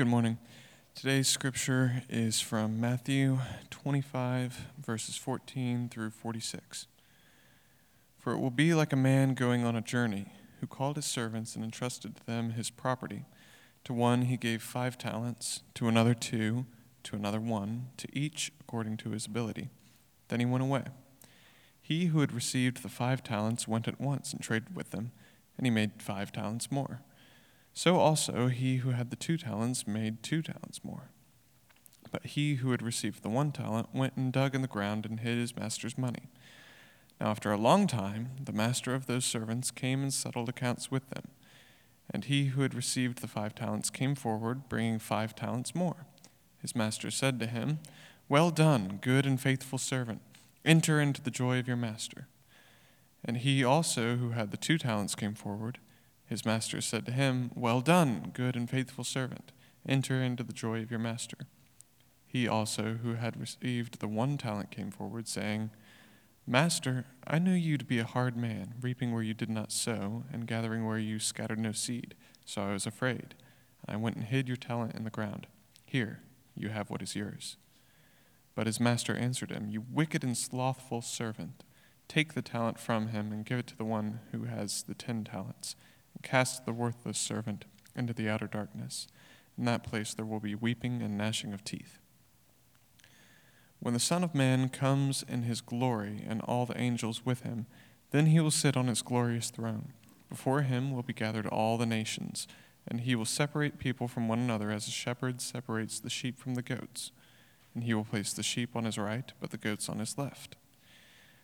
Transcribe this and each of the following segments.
Good morning. Today's scripture is from Matthew 25, verses 14 through 46. For it will be like a man going on a journey who called his servants and entrusted to them his property. To one he gave five talents, to another two, to another one, to each according to his ability. Then he went away. He who had received the five talents went at once and traded with them, and he made five talents more. So also he who had the two talents made two talents more. But he who had received the one talent went and dug in the ground and hid his master's money. Now, after a long time, the master of those servants came and settled accounts with them. And he who had received the five talents came forward, bringing five talents more. His master said to him, Well done, good and faithful servant. Enter into the joy of your master. And he also, who had the two talents, came forward. His master said to him, Well done, good and faithful servant. Enter into the joy of your master. He also, who had received the one talent, came forward, saying, Master, I knew you to be a hard man, reaping where you did not sow, and gathering where you scattered no seed. So I was afraid. I went and hid your talent in the ground. Here, you have what is yours. But his master answered him, You wicked and slothful servant, take the talent from him and give it to the one who has the ten talents, cast the worthless servant into the outer darkness. In that place there will be weeping and gnashing of teeth. When the Son of Man comes in his glory and all the angels with him, then he will sit on his glorious throne. Before him will be gathered all the nations, and he will separate people from one another as a shepherd separates the sheep from the goats. And he will place the sheep on his right, but the goats on his left.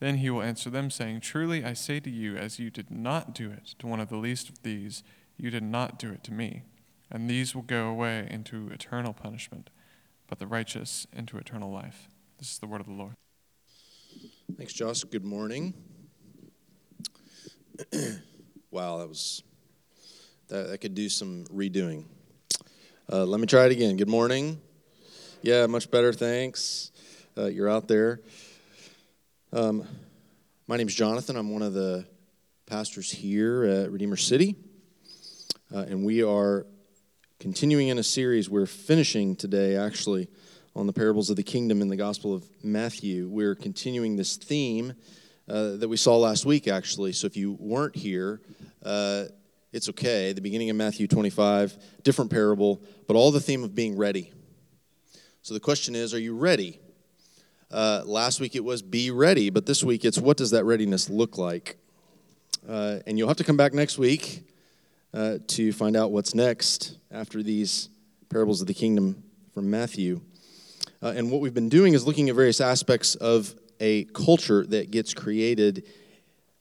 Then he will answer them, saying, Truly I say to you, as you did not do it to one of the least of these, you did not do it to me. And these will go away into eternal punishment, but the righteous into eternal life. This is the word of the Lord. Thanks, Josh. Good morning. wow, that was that, that could do some redoing. Uh, let me try it again. Good morning. Yeah, much better. Thanks. Uh, you're out there. Um, my name is Jonathan. I'm one of the pastors here at Redeemer City, uh, and we are continuing in a series. We're finishing today, actually, on the parables of the kingdom in the Gospel of Matthew. We're continuing this theme uh, that we saw last week, actually. So if you weren't here, uh, it's okay. The beginning of Matthew 25, different parable, but all the theme of being ready. So the question is, are you ready? Uh, last week it was be ready, but this week it's what does that readiness look like? Uh, and you'll have to come back next week uh, to find out what's next after these parables of the kingdom from Matthew. Uh, and what we've been doing is looking at various aspects of a culture that gets created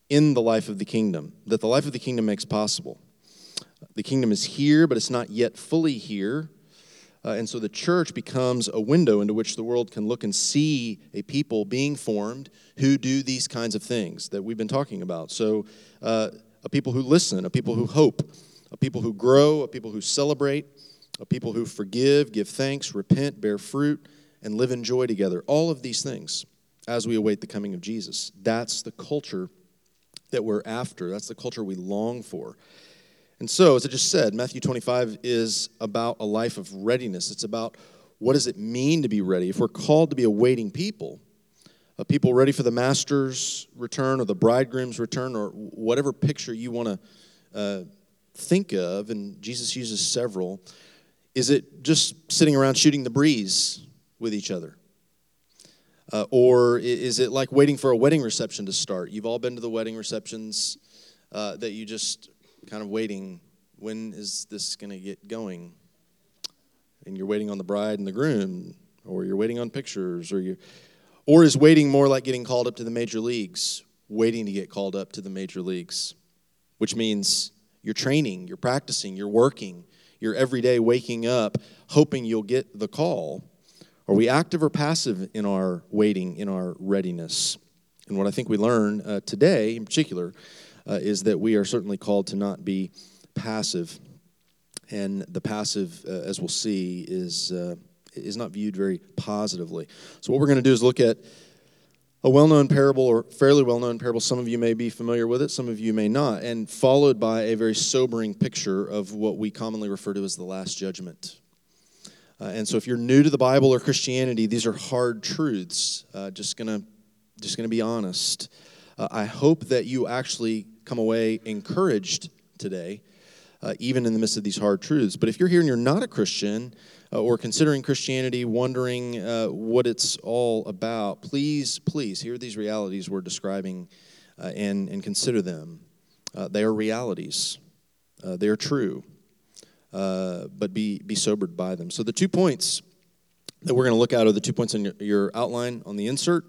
in the life of the kingdom, that the life of the kingdom makes possible. The kingdom is here, but it's not yet fully here. Uh, and so the church becomes a window into which the world can look and see a people being formed who do these kinds of things that we've been talking about. So, uh, a people who listen, a people who hope, a people who grow, a people who celebrate, a people who forgive, give thanks, repent, bear fruit, and live in joy together. All of these things as we await the coming of Jesus. That's the culture that we're after, that's the culture we long for. And so, as I just said, Matthew 25 is about a life of readiness. It's about what does it mean to be ready? If we're called to be a waiting people, a people ready for the master's return or the bridegroom's return or whatever picture you want to uh, think of, and Jesus uses several, is it just sitting around shooting the breeze with each other? Uh, or is it like waiting for a wedding reception to start? You've all been to the wedding receptions uh, that you just kind of waiting. When is this going to get going? And you're waiting on the bride and the groom, or you're waiting on pictures, or you, or is waiting more like getting called up to the major leagues, waiting to get called up to the major leagues, which means you're training, you're practicing, you're working, you're every day waking up hoping you'll get the call. Are we active or passive in our waiting, in our readiness? And what I think we learn uh, today, in particular, is that we are certainly called to not be passive. And the passive, uh, as we'll see, is, uh, is not viewed very positively. So, what we're going to do is look at a well known parable or fairly well known parable. Some of you may be familiar with it, some of you may not. And followed by a very sobering picture of what we commonly refer to as the Last Judgment. Uh, and so, if you're new to the Bible or Christianity, these are hard truths. Uh, just gonna, just gonna be honest. Uh, I hope that you actually come away encouraged today, uh, even in the midst of these hard truths. But if you're here and you're not a Christian, uh, or considering Christianity, wondering uh, what it's all about, please, please hear these realities we're describing uh, and, and consider them. Uh, they are realities, they are true, but be, be sobered by them. So, the two points that we're going to look at are the two points in your, your outline on the insert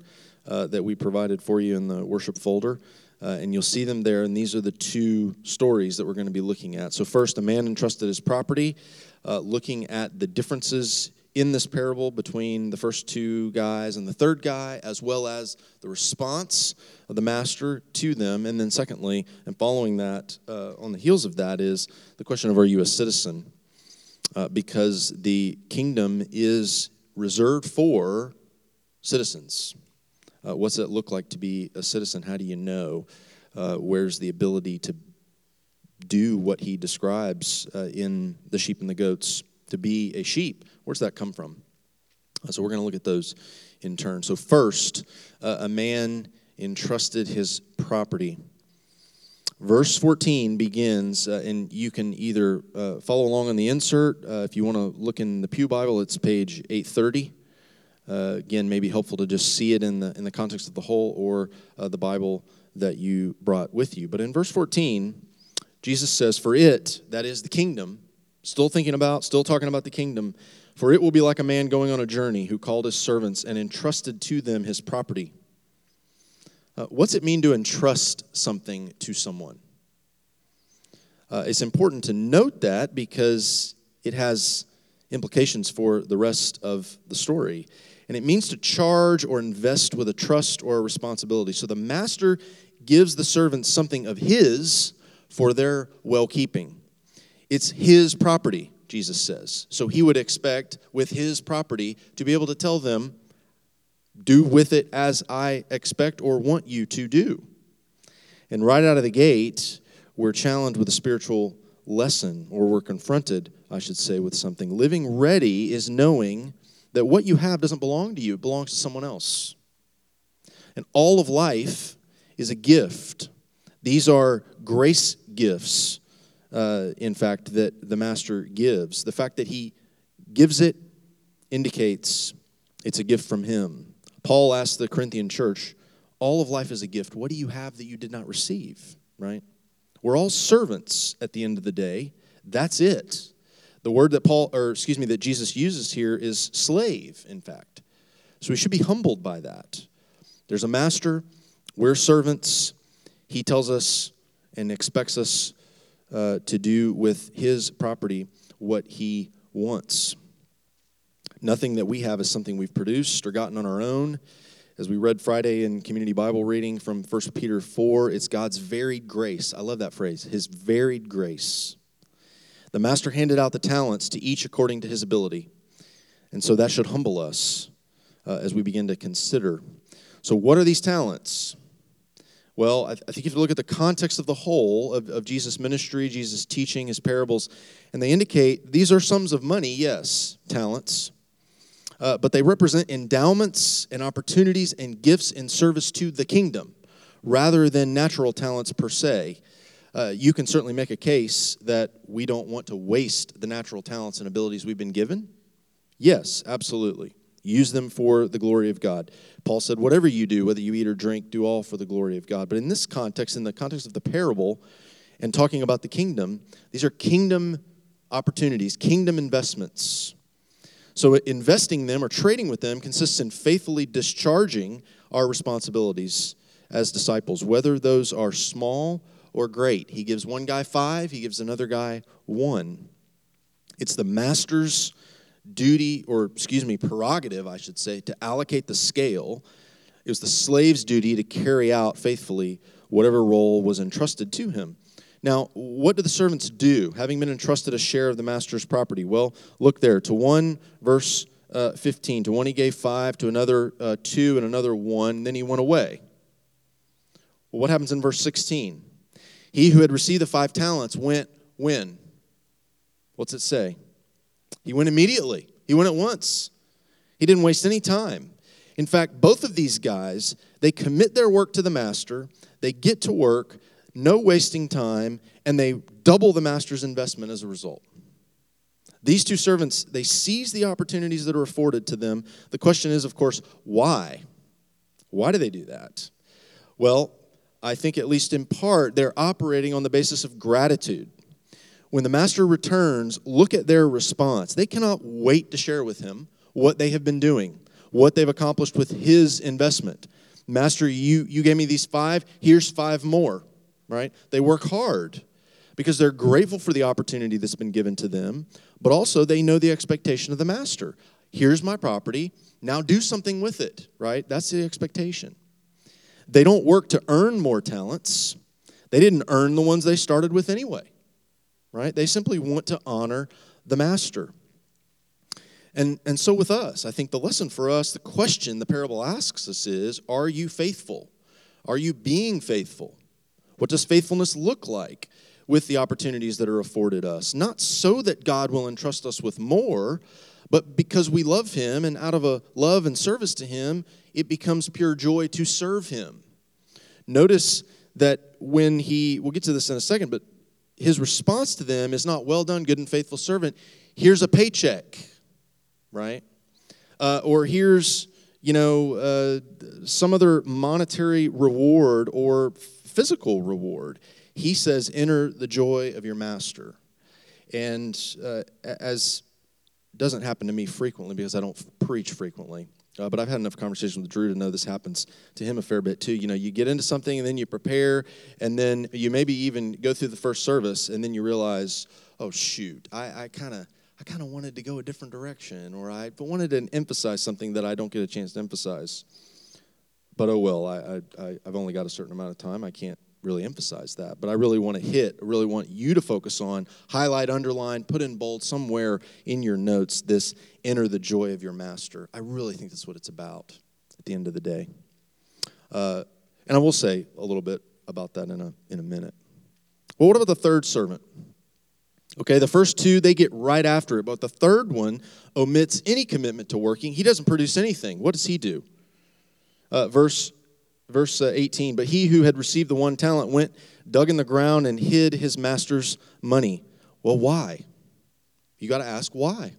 that we provided for you in the worship folder. Uh, and you'll see them there. And these are the two stories that we're going to be looking at. So, first, a man entrusted his property uh, looking at the differences in this parable between the first two guys and the third guy, as well as the response of the master to them. And then, secondly, and following that, uh, on the heels of that, is the question of are you a citizen? Uh, because the kingdom is reserved for citizens. Uh, what's it look like to be a citizen? How do you know? Uh, where's the ability to do what he describes uh, in the sheep and the goats to be a sheep. Where's that come from? Uh, so we're going to look at those in turn. So, first, uh, a man entrusted his property. Verse 14 begins, uh, and you can either uh, follow along on the insert. Uh, if you want to look in the Pew Bible, it's page 830. Again, maybe helpful to just see it in the, in the context of the whole or the Bible that you brought with you. But in verse 14, Jesus says, For it, that is the kingdom, still thinking about, still talking about the kingdom, for it will be like a man going on a journey who called his servants and entrusted to them his property. Uh, what's it mean to entrust something to someone? Uh, it's important to note that because it has implications for the rest of the story. And it means to charge or invest with a trust or a responsibility. So the master gives the servants something of his for their well keeping. It's his property, Jesus says. So he would expect with his property to be able to tell them, do with it as I expect or want you to do. And right out of the gate, we're challenged with a spiritual lesson, or we're confronted, I should say, with something. Living ready is knowing that what you have doesn't belong to you, it belongs to someone else. And all of life is a gift. These are grace gifts, uh, in fact, that the Master gives. The fact that he gives it indicates it's a gift from him. Paul asked the Corinthian church, All of life is a gift. What do you have that you did not receive? Right? We're all servants at the end of the day. That's it. The word that Paul, or excuse me, that Jesus uses here is slave, in fact. So we should be humbled by that. There's a master, we're servants. He tells us and expects us uh, to do with his property what he wants. Nothing that we have is something we've produced or gotten on our own. As we read Friday in community Bible reading from 1 Peter 4, it's God's varied grace. I love that phrase, his varied grace. The master handed out the talents to each according to his ability. And so that should humble us uh, as we begin to consider. So, what are these talents? Well, I, think if you look at the context of the whole of, of Jesus' ministry, Jesus' teaching, his parables, and they indicate these are sums of money, yes, talents, uh, but they represent endowments and opportunities and gifts in service to the kingdom rather than natural talents per se. Uh, you can certainly make a case that we don't want to waste the natural talents and abilities we've been given. Yes, absolutely. Use them for the glory of God. Paul said, Whatever you do, whether you eat or drink, do all for the glory of God. But in this context, in the context of the parable and talking about the kingdom, these are kingdom opportunities, kingdom investments. So investing them or trading with them consists in faithfully discharging our responsibilities as disciples, whether those are small or great. He gives one guy five, he gives another guy one. It's the master's duty, or excuse me, prerogative, I should say, to allocate the scale. It was the slave's duty to carry out faithfully whatever role was entrusted to him. Now, what do the servants do, having been entrusted a share of the master's property? Well, look there. To one, verse uh, 15. To one he gave five, to another uh, two, and another one. Then he went away. Well, what happens in verse 16? He who had received the five talents went when? What's it say? He went immediately, he went at once. He didn't waste any time. In fact, both of these guys, they commit their work to the master, they get to work, no wasting time, and they double the master's investment as a result. These two servants, they seize the opportunities that are afforded to them. The question is, of course, why? Why do they do that? Well, I think at least in part, they're operating on the basis of gratitude. When the master returns, look at their response. They cannot wait to share with him what they have been doing, what they've accomplished with his investment. Master, you, you gave me these five, here's five more, right? They work hard because they're grateful for the opportunity that's been given to them, but also they know the expectation of the master. Here's my property, now do something with it, right? That's the expectation. They don't work to earn more talents. They didn't earn the ones they started with anyway, right? They simply want to honor the master. And, and so with us, I think the lesson for us, the question the parable asks us is Are you faithful? Are you being faithful? What does faithfulness look like with the opportunities that are afforded us? Not so that God will entrust us with more, but because we love Him and out of a love and service to Him, it becomes pure joy to serve Him. Notice that when He, we'll get to this in a second, but His response to them is not, well done, good and faithful servant. Here's a paycheck, right? Uh, or here's, you know, uh, some other monetary reward or physical reward. He says, enter the joy of your master. And uh, as doesn't happen to me frequently because I don't preach frequently. Uh, but I've had enough conversations with Drew to know this happens to him a fair bit too. You know, you get into something and then you prepare, and then you maybe even go through the first service, and then you realize, oh shoot, I kind of. I kind of wanted to go a different direction, or I wanted to emphasize something that I don't get a chance to emphasize. But oh well, I, I, I've only got a certain amount of time. I can't really emphasize that. But I really want to hit, I really want you to focus on, highlight, underline, put in bold somewhere in your notes this enter the joy of your master. I really think that's what it's about at the end of the day. Uh, and I will say a little bit about that in a, in a minute. Well, what about the third servant? Okay, the first two, they get right after it, but the third one omits any commitment to working. He doesn't produce anything. What does he do? Uh, verse verse uh, 18 but he who had received the one talent went dug in the ground and hid his master's money. Well why? You got to ask why.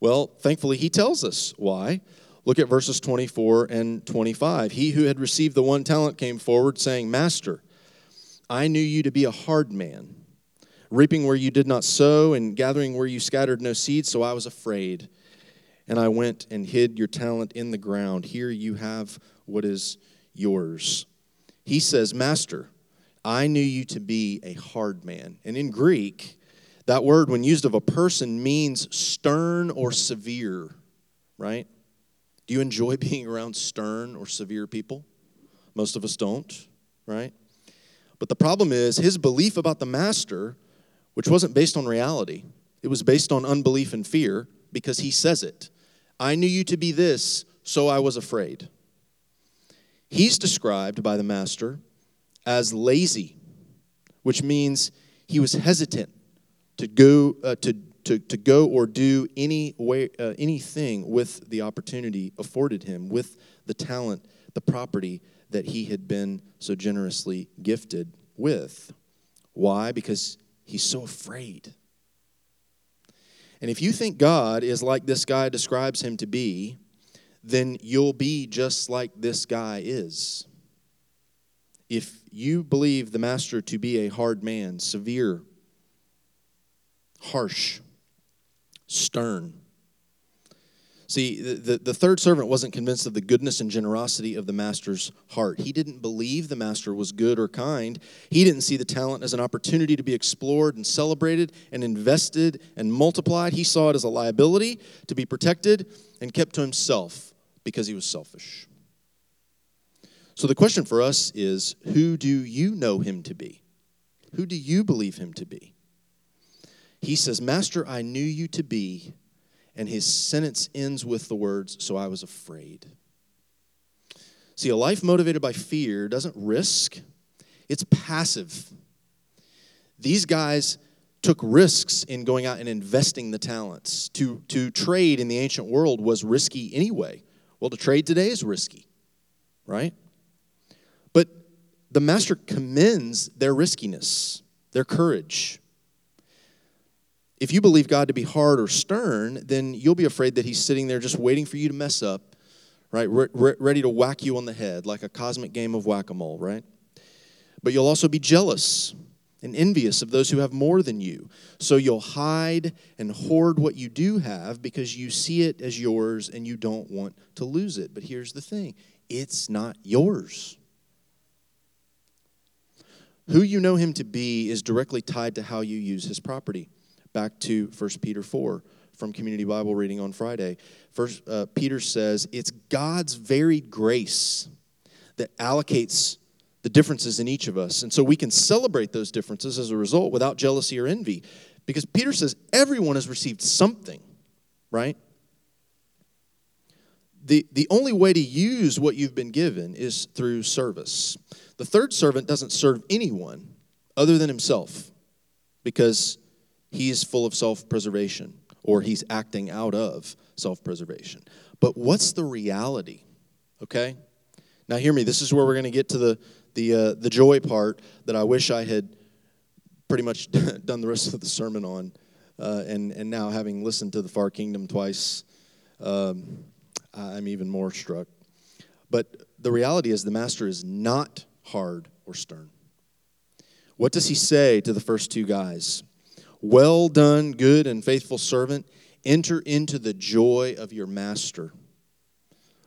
Well thankfully he tells us why. Look at verses 24 and 25 he who had received the one talent came forward saying master i knew you to be a hard man reaping where you did not sow and gathering where you scattered no seed so i was afraid and i went and hid your talent in the ground. Here you have what is yours. He says, Master, I knew you to be a hard man. And in Greek, that word, when used of a person, means stern or severe, right? Do you enjoy being around stern or severe people? Most of us don't, right? But the problem is his belief about the master, which wasn't based on reality, it was based on unbelief and fear because he says it. I knew you to be this, so I was afraid. He's described by the master as lazy, which means he was hesitant to go uh, to, to, to go or do any way, uh, anything with the opportunity afforded him, with the talent, the property that he had been so generously gifted with. Why? Because he's so afraid. And if you think God is like this guy describes him to be, then you'll be just like this guy is. If you believe the master to be a hard man, severe, harsh, stern, See, the, the third servant wasn't convinced of the goodness and generosity of the master's heart. He didn't believe the master was good or kind. He didn't see the talent as an opportunity to be explored and celebrated and invested and multiplied. He saw it as a liability to be protected and kept to himself because he was selfish. So the question for us is who do you know him to be? Who do you believe him to be? He says, Master, I knew you to be and his sentence ends with the words, So I was afraid. See, a life motivated by fear doesn't risk, it's passive. These guys took risks in going out and investing the talents. To, to trade in the ancient world was risky anyway. Well, to trade today is risky, right? But the master commends their riskiness, their courage. If you believe God to be hard or stern, then you'll be afraid that He's sitting there just waiting for you to mess up, right? Re- re- ready to whack you on the head like a cosmic game of whack a mole, right? But you'll also be jealous and envious of those who have more than you. So you'll hide and hoard what you do have because you see it as yours and you don't want to lose it. But here's the thing it's not yours. Who you know him to be is directly tied to how you use his property back to 1 Peter 4 from Community Bible reading on Friday. First, uh, Peter says it's God's varied grace that allocates the differences in each of us. And so we can celebrate those differences as a result without jealousy or envy. Because Peter says everyone has received something, right? The, the only way to use what you've been given is through service. The third servant doesn't serve anyone other than himself because he's full of self preservation or he's acting out of self preservation. But what's the reality? Okay? Now, hear me. This is where we're going to get to the, the, uh, the joy part that I wish I had pretty much done the rest of the sermon on. Uh, and, and now, having listened to the Far Kingdom twice, um, I'm even more struck. But the reality is, the master is not hard or stern. What does he say to the first two guys? Well done, good and faithful servant. Enter into the joy of your master.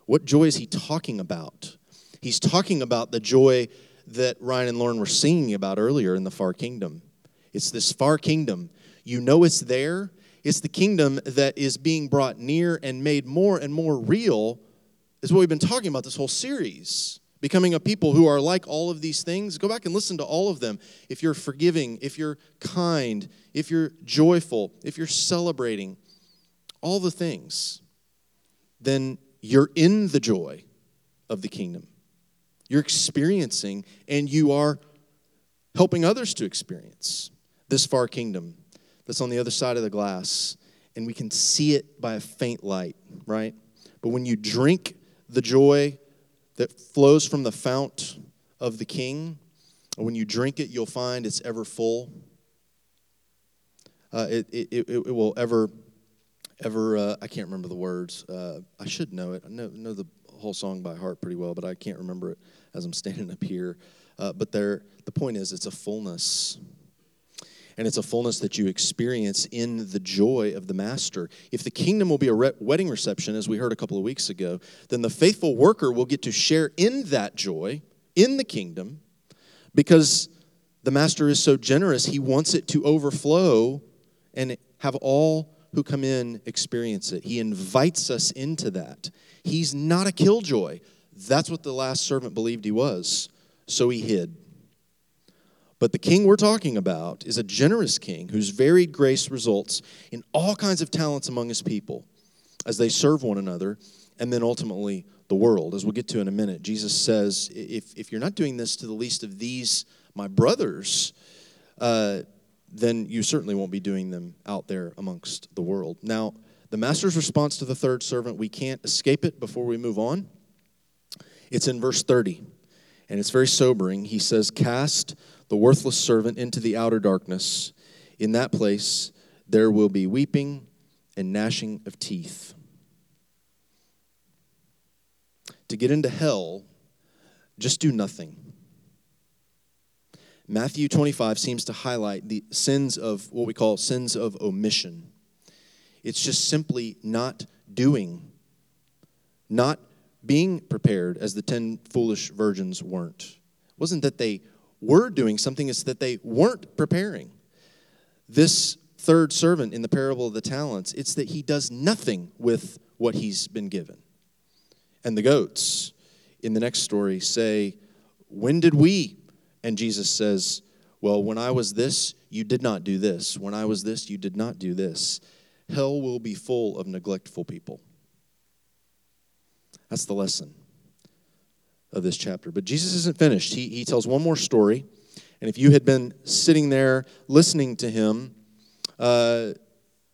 What joy is he talking about? He's talking about the joy that Ryan and Lauren were singing about earlier in the far kingdom. It's this far kingdom. You know it's there. It's the kingdom that is being brought near and made more and more real, is what we've been talking about this whole series becoming a people who are like all of these things. Go back and listen to all of them. If you're forgiving, if you're kind, if you're joyful, if you're celebrating, all the things, then you're in the joy of the kingdom. You're experiencing and you are helping others to experience this far kingdom that's on the other side of the glass. And we can see it by a faint light, right? But when you drink the joy that flows from the fount of the king. When you drink it, you'll find it's ever full. Uh, it, it, it, it, will ever, ever, uh, I can't remember the words. Uh, I should know it. I know, know the whole song by heart pretty well, but I can't remember it as I'm standing up here. Uh, but there, the point is, it's a fullness and it's a fullness that you experience in the joy of the master. If the kingdom will be a re- wedding reception, as we heard a couple of weeks ago, then the faithful worker will get to share in that joy in the kingdom because the master is so generous, he wants it to overflow and have all who come in experience it. He invites us into that. He's not a killjoy. That's what the last servant believed he was. So he hid. But the king we're talking about is a generous king whose varied grace results in all kinds of talents among his people as they serve one another and then ultimately the world, as we'll get to in a minute. Jesus says, if, if you're not doing this to the least of these, my brothers, uh, then you certainly won't be doing them out there amongst the world. Now, the master's response to the third servant, we can't escape it before we move on. It's in verse 30, and it's very sobering. He says, Cast the worthless servant into the outer darkness. In that place, there will be weeping and gnashing of teeth. To get into hell, just do nothing. Matthew 25 seems to highlight the sins of what we call sins of omission. It's just simply not doing, not being prepared as the 10 foolish virgins weren't. It wasn't that they were doing something, it's that they weren't preparing. This third servant in the parable of the talents, it's that he does nothing with what he's been given. And the goats in the next story say, When did we? And Jesus says, Well, when I was this, you did not do this. When I was this, you did not do this. Hell will be full of neglectful people. That's the lesson of this chapter. But Jesus isn't finished. He, he tells one more story. And if you had been sitting there listening to him, uh,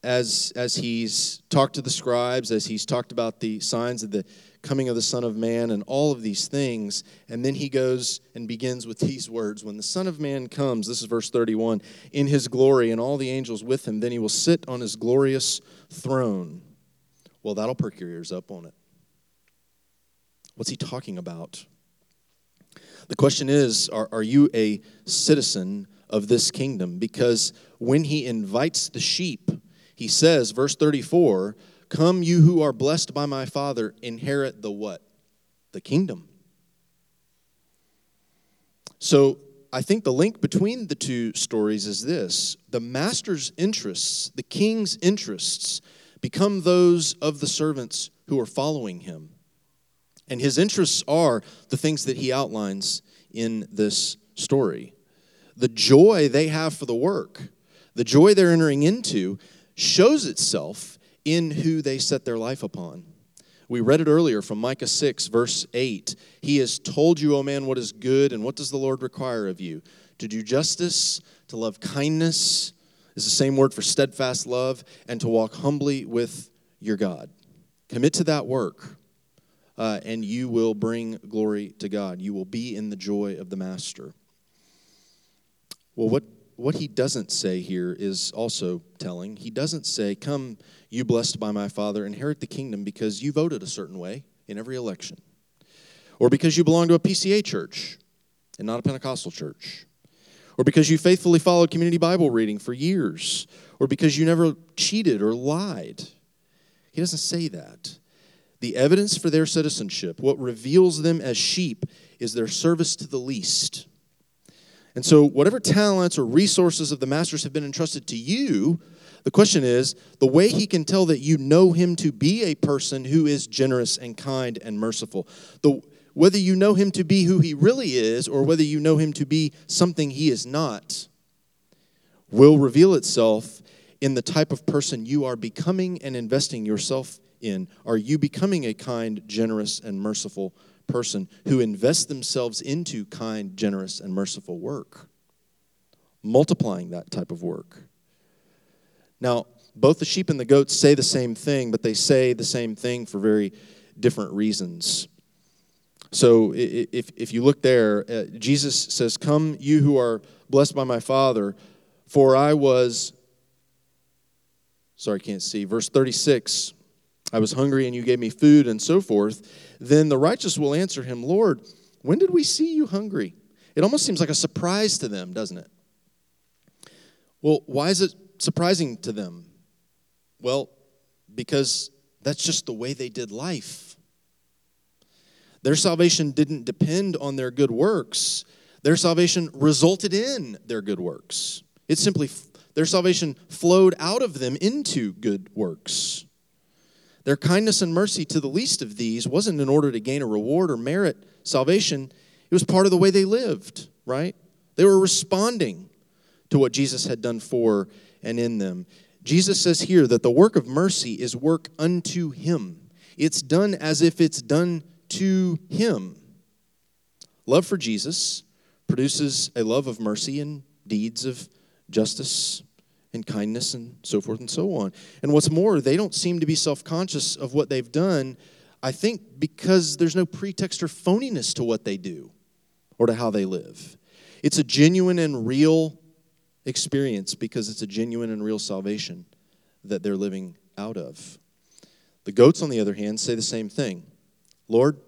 as, as he's talked to the scribes, as he's talked about the signs of the coming of the Son of Man and all of these things. And then he goes and begins with these words When the Son of Man comes, this is verse 31, in his glory and all the angels with him, then he will sit on his glorious throne. Well, that'll perk your ears up on it. What's he talking about? The question is are, are you a citizen of this kingdom? Because when he invites the sheep, he says, verse 34, Come, you who are blessed by my Father, inherit the what? The kingdom. So I think the link between the two stories is this the master's interests, the king's interests, become those of the servants who are following him. And his interests are the things that he outlines in this story. The joy they have for the work, the joy they're entering into, shows itself in who they set their life upon. We read it earlier from Micah 6, verse 8. He has told you, O man, what is good, and what does the Lord require of you? To do justice, to love kindness, is the same word for steadfast love, and to walk humbly with your God. Commit to that work uh, and you will bring glory to God. You will be in the joy of the Master. Well, what, what he doesn't say here is also telling. He doesn't say, Come, you blessed by my Father, inherit the kingdom because you voted a certain way in every election, or because you belong to a PCA church and not a Pentecostal church, or because you faithfully followed community Bible reading for years, or because you never cheated or lied. He doesn't say that. The evidence for their citizenship, what reveals them as sheep, is their service to the least. And so, whatever talents or resources of the masters have been entrusted to you, the question is the way he can tell that you know him to be a person who is generous and kind and merciful. The, whether you know him to be who he really is or whether you know him to be something he is not will reveal itself in the type of person you are becoming and investing yourself in? Are you becoming a kind, generous, and merciful person who invests themselves into kind, generous, and merciful work? Multiplying that type of work. Now, both the sheep and the goats say the same thing, but they say the same thing for very different reasons. So if, if you look there, uh, Jesus says, Come, you who are blessed by my Father, for I was, sorry, I can't see, verse 36 I was hungry and you gave me food, and so forth, then the righteous will answer him, Lord, when did we see you hungry? It almost seems like a surprise to them, doesn't it? Well, why is it surprising to them? Well, because that's just the way they did life. Their salvation didn't depend on their good works. Their salvation resulted in their good works. It simply, their salvation flowed out of them into good works. Their kindness and mercy to the least of these wasn't in order to gain a reward or merit salvation, it was part of the way they lived, right? They were responding to what Jesus had done for and in them. Jesus says here that the work of mercy is work unto him. It's done as if it's done to him. Love for Jesus produces a love of mercy and deeds of justice and kindness and so forth and so on. And what's more, they don't seem to be self conscious of what they've done, I think because there's no pretext or phoniness to what they do or to how they live. It's a genuine and real experience because it's a genuine and real salvation that they're living out of. The goats, on the other hand, say the same thing Lord,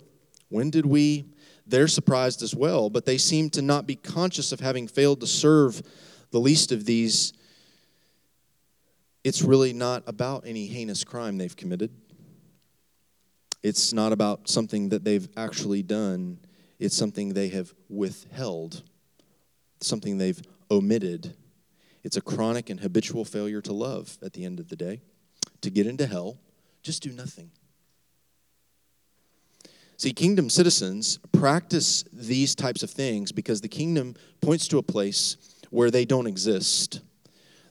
when did we? They're surprised as well, but they seem to not be conscious of having failed to serve the least of these. It's really not about any heinous crime they've committed. It's not about something that they've actually done. It's something they have withheld, something they've omitted. It's a chronic and habitual failure to love at the end of the day. To get into hell, just do nothing. See, kingdom citizens practice these types of things because the kingdom points to a place where they don't exist.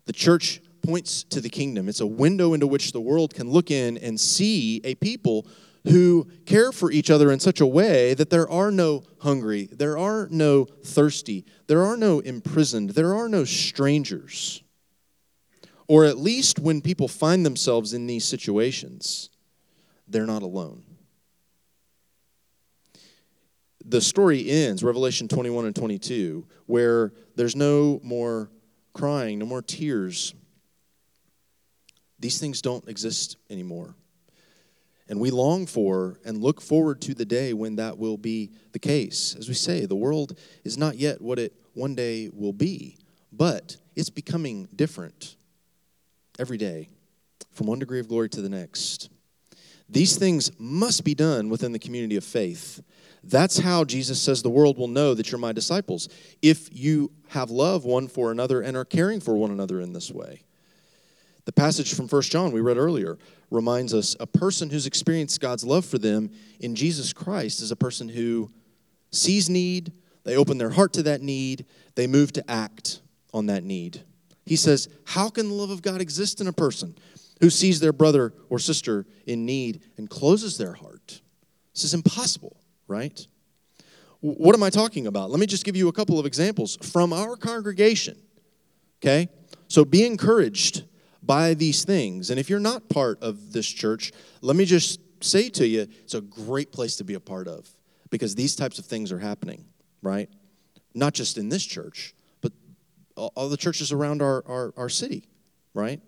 The church points to the kingdom. It's a window into which the world can look in and see a people who care for each other in such a way that there are no hungry, there are no thirsty, there are no imprisoned, there are no strangers. Or at least when people find themselves in these situations, they're not alone the story ends, Revelation 21 and 22, where there's no more crying, no more tears. These things don't exist anymore. And we long for and look forward to the day when that will be the case. As we say, the world is not yet what it one day will be, but it's becoming different every day from one degree of glory to the next. These things must be done within the community of faith. That's how Jesus says the world will know that you're my disciples if you have love one for another and are caring for one another in this way. The passage from 1 John we read earlier reminds us a person who's experienced God's love for them in Jesus Christ is a person who sees need, they open their heart to that need, they move to act on that need. He says, How can the love of God exist in a person who sees their brother or sister in need and closes their heart? This is impossible right? What am I talking about? Let me just give you a couple of examples from our congregation. Okay? So be encouraged by these things. And if you're not part of this church, let me just say to you, it's a great place to be a part of because these types of things are happening, right? Not just in this church, but all the churches around our, our, our city, right?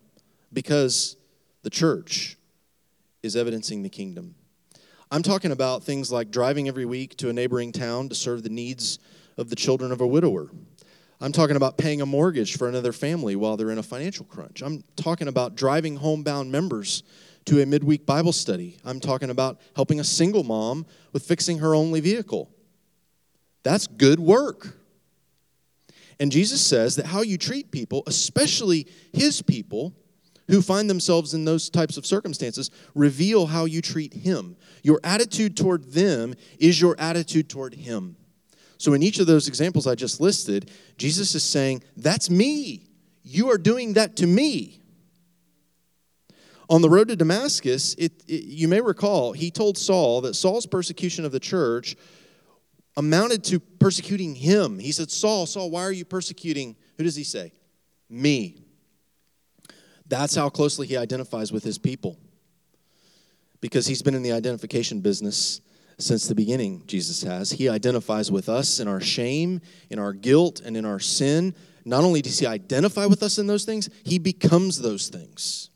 Because the church is evidencing the kingdom. I'm talking about things like driving every week to a neighboring town to serve the needs of the children of a widower. I'm talking about paying a mortgage for another family while they're in a financial crunch. I'm talking about driving homebound members to a midweek Bible study. I'm talking about helping a single mom with fixing her only vehicle. That's good work. And Jesus says that how you treat people, especially his people, who find themselves in those types of circumstances reveal how you treat him. Your attitude toward them is your attitude toward him. So, in each of those examples I just listed, Jesus is saying, That's me. You are doing that to me. On the road to Damascus, it, it, you may recall, he told Saul that Saul's persecution of the church amounted to persecuting him. He said, Saul, Saul, why are you persecuting? Who does he say? Me. That's how closely he identifies with his people. Because he's been in the identification business since the beginning, Jesus has. He identifies with us in our shame, in our guilt, and in our sin. Not only does he identify with us in those things, he becomes those things.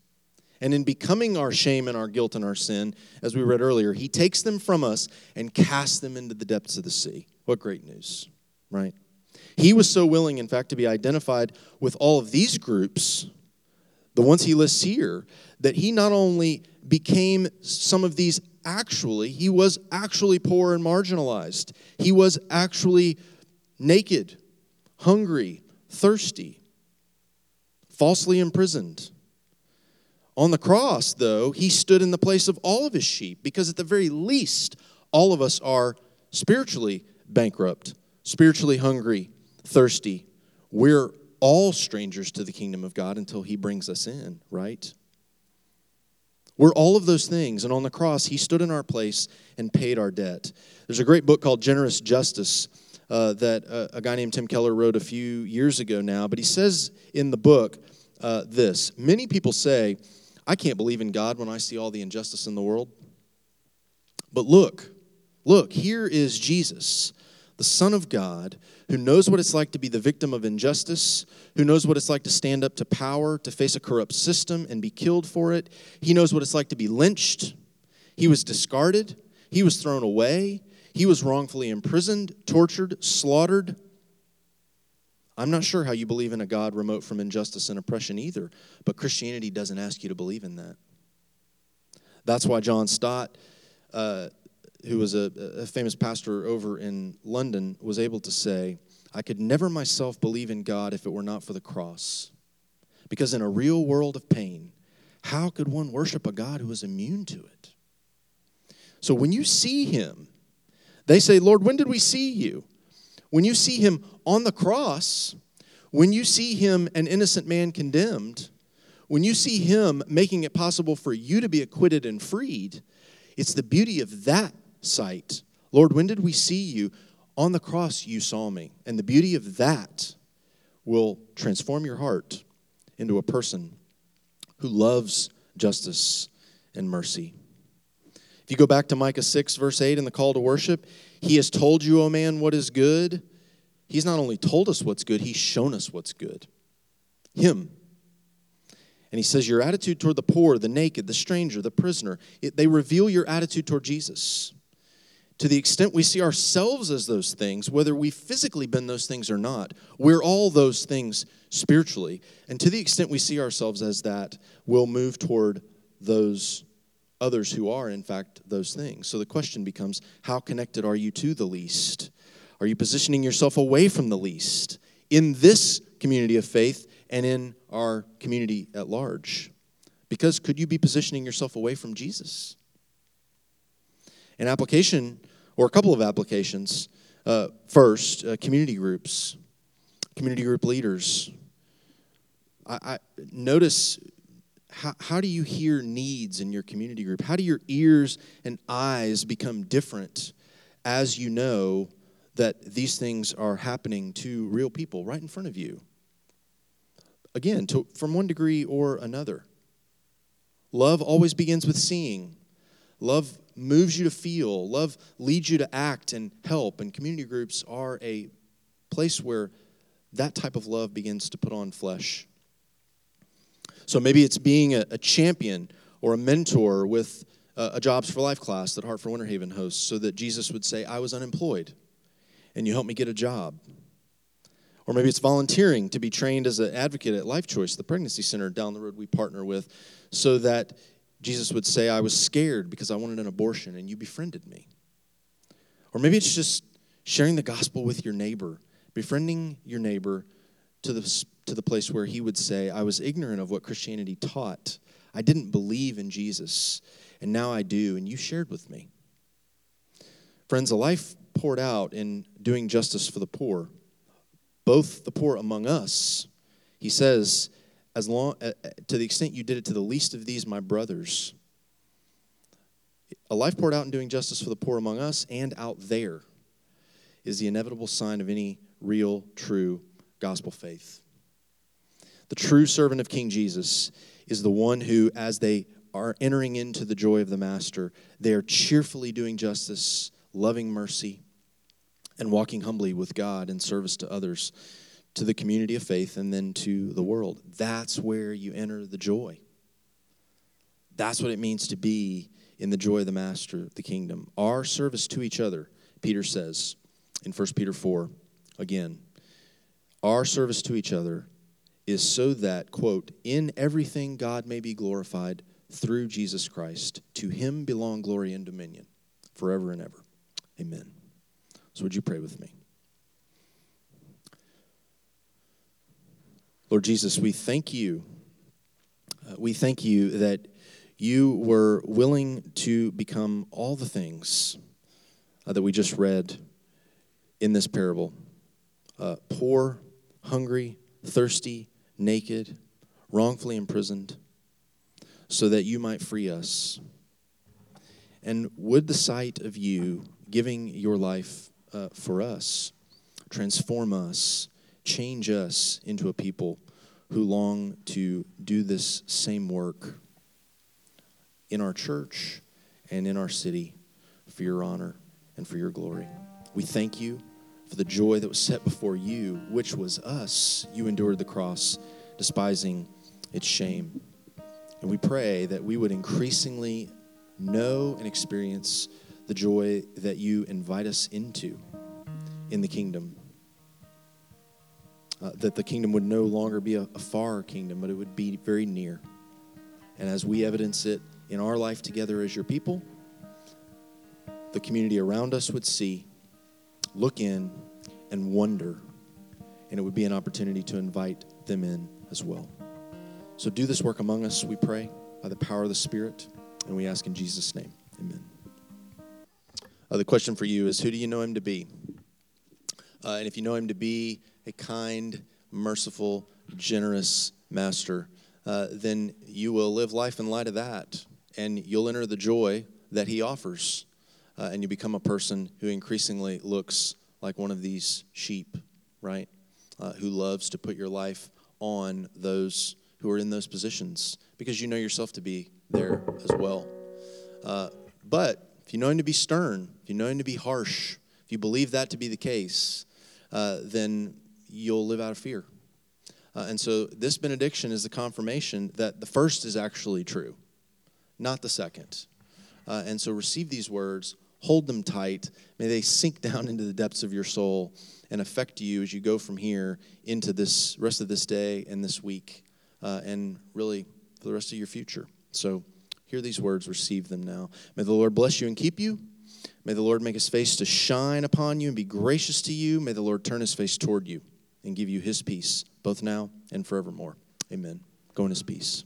And in becoming our shame and our guilt and our sin, as we read earlier, he takes them from us and casts them into the depths of the sea. What great news, right? He was so willing, in fact, to be identified with all of these groups the ones he lists here, that he not only became some of these actually, he was actually poor and marginalized. He was actually naked, hungry, thirsty, falsely imprisoned. On the cross, though, he stood in the place of all of his sheep because, at the very least, all of us are spiritually bankrupt, spiritually hungry, thirsty. We're all strangers to the kingdom of God until he brings us in, right? We're all of those things. And on the cross, he stood in our place and paid our debt. There's a great book called Generous Justice uh, that uh, a guy named Tim Keller wrote a few years ago now. But he says in the book uh, this Many people say, I can't believe in God when I see all the injustice in the world. But look, look, here is Jesus, the Son of God, who knows what it's like to be the victim of injustice, who knows what it's like to stand up to power, to face a corrupt system and be killed for it. He knows what it's like to be lynched. He was discarded. He was thrown away. He was wrongfully imprisoned, tortured, slaughtered. I'm not sure how you believe in a God remote from injustice and oppression either, but Christianity doesn't ask you to believe in that. That's why John Stott. Uh, who was a, a famous pastor over in London, was able to say, I could never myself believe in God if it were not for the cross. Because in a real world of pain, how could one worship a God who is immune to it? So when you see him, they say, Lord, when did we see you? When you see him on the cross, when you see him an innocent man condemned, when you see him making it possible for you to be acquitted and freed, it's the beauty of that sight. Lord, when did we see you? On the cross, you saw me. And the beauty of that will transform your heart into a person who loves justice and mercy. If you go back to Micah 6, verse 8, in the call to worship, He has told you, O man, what is good. He's not only told us what's good, He's shown us what's good. Him. And He says, Your attitude toward the poor, the naked, the stranger, the prisoner, it, they reveal your attitude toward Jesus to the extent we see ourselves as those things, whether we've physically been those things or not, we're all those things spiritually. And to the extent we see ourselves as that, we'll move toward those others who are, in fact, those things. So the question becomes how connected are you to the least? Are you positioning yourself away from the least in this community of faith and in our community at large? Because could you be positioning yourself away from Jesus? An application or a couple of applications. Uh, first, uh, community groups, community group leaders. I, I notice how, how do you hear needs in your community group? How do your ears and eyes become different as you know that these things are happening to real people right in front of you? Again, to, from one degree or another. Love always begins with seeing. Love moves you to feel, love leads you to act and help. And community groups are a place where that type of love begins to put on flesh. So maybe it's being a, a champion or a mentor with a, a, Jobs for Life class that Hartford Winter Haven hosts so that Jesus would say, I was unemployed and you helped me get a job. Or maybe it's volunteering to be trained as an advocate at Life Choice, the pregnancy center down the road we partner with, so that Jesus would say, I was scared because I wanted an abortion and you befriended me. Or maybe it's just sharing the gospel with your neighbor, befriending your neighbor to the, to the place where he would say, I was ignorant of what Christianity taught. I didn't believe in Jesus, and now I do, and you shared with me. Friends, a life poured out in doing justice for the poor, both the poor among us, he says, as long uh, uh, to the extent you did it to the least of these my brothers a life poured out in doing justice for the poor among us and out there is the inevitable sign of any real true gospel faith. The true servant of king jesus is the one who as they are entering into the joy of the master they are cheerfully doing justice loving mercy and walking humbly with god in service to others to the community of faith and then to the world. That's where you enter the joy. That's what it means to be in the joy of the master the kingdom. Our service to each other, Peter says in 1 Peter 4, again, our service to each other is so that, quote, in everything God may be glorified through Jesus Christ. To him belong glory and dominion forever and ever. Amen. So, would you pray with me? Lord Jesus, we thank you. Uh, we thank you that you were willing to become all the things uh, that we just read in this parable uh, poor, hungry, thirsty, naked, wrongfully imprisoned, so that you might free us. And would the sight of you giving your life uh, for us transform us change us into a people who long to do this same work in our church and in our city for your honor and for your glory. We thank you For the joy that was set before you, which was us, you endured the cross, despising its shame. And we pray that we would increasingly know and experience the joy that you invite us into in the kingdom. Uh, that the kingdom would no longer be a, a far kingdom, but it would be very near. And as we evidence it in our life together as your people, the community around us would see, look in, and wonder. And it would be an opportunity to invite them in as well. So do this work among us, we pray, by the power of the Spirit. And we ask in Jesus' name. Amen. Uh, the question for you is who do you know him to be? Uh, and if you know him to be a kind, merciful, generous master, uh, then you will live life in light of that. And you'll enter the joy that he offers. Uh, and you become a person who increasingly looks like one of these sheep, right? Uh, who loves to put your life on those who are in those positions because you know yourself to be there as well. Uh, but if you know him to be stern, if you know him to be harsh, if you believe that to be the case, uh, then you'll live out of fear. Uh, and so this benediction is the confirmation that the first is actually true, not the second. Uh, and so receive these words, hold them tight. May they sink down into the depths of your soul and affect you as you go from here into this rest of this day and this week, uh, and really for the rest of your future. So hear these words, receive them now. May the Lord bless you and keep you. May the Lord make his face to shine upon you and be gracious to you. May the Lord turn his face toward you and give you his peace, both now and forevermore. Amen. Go in his peace.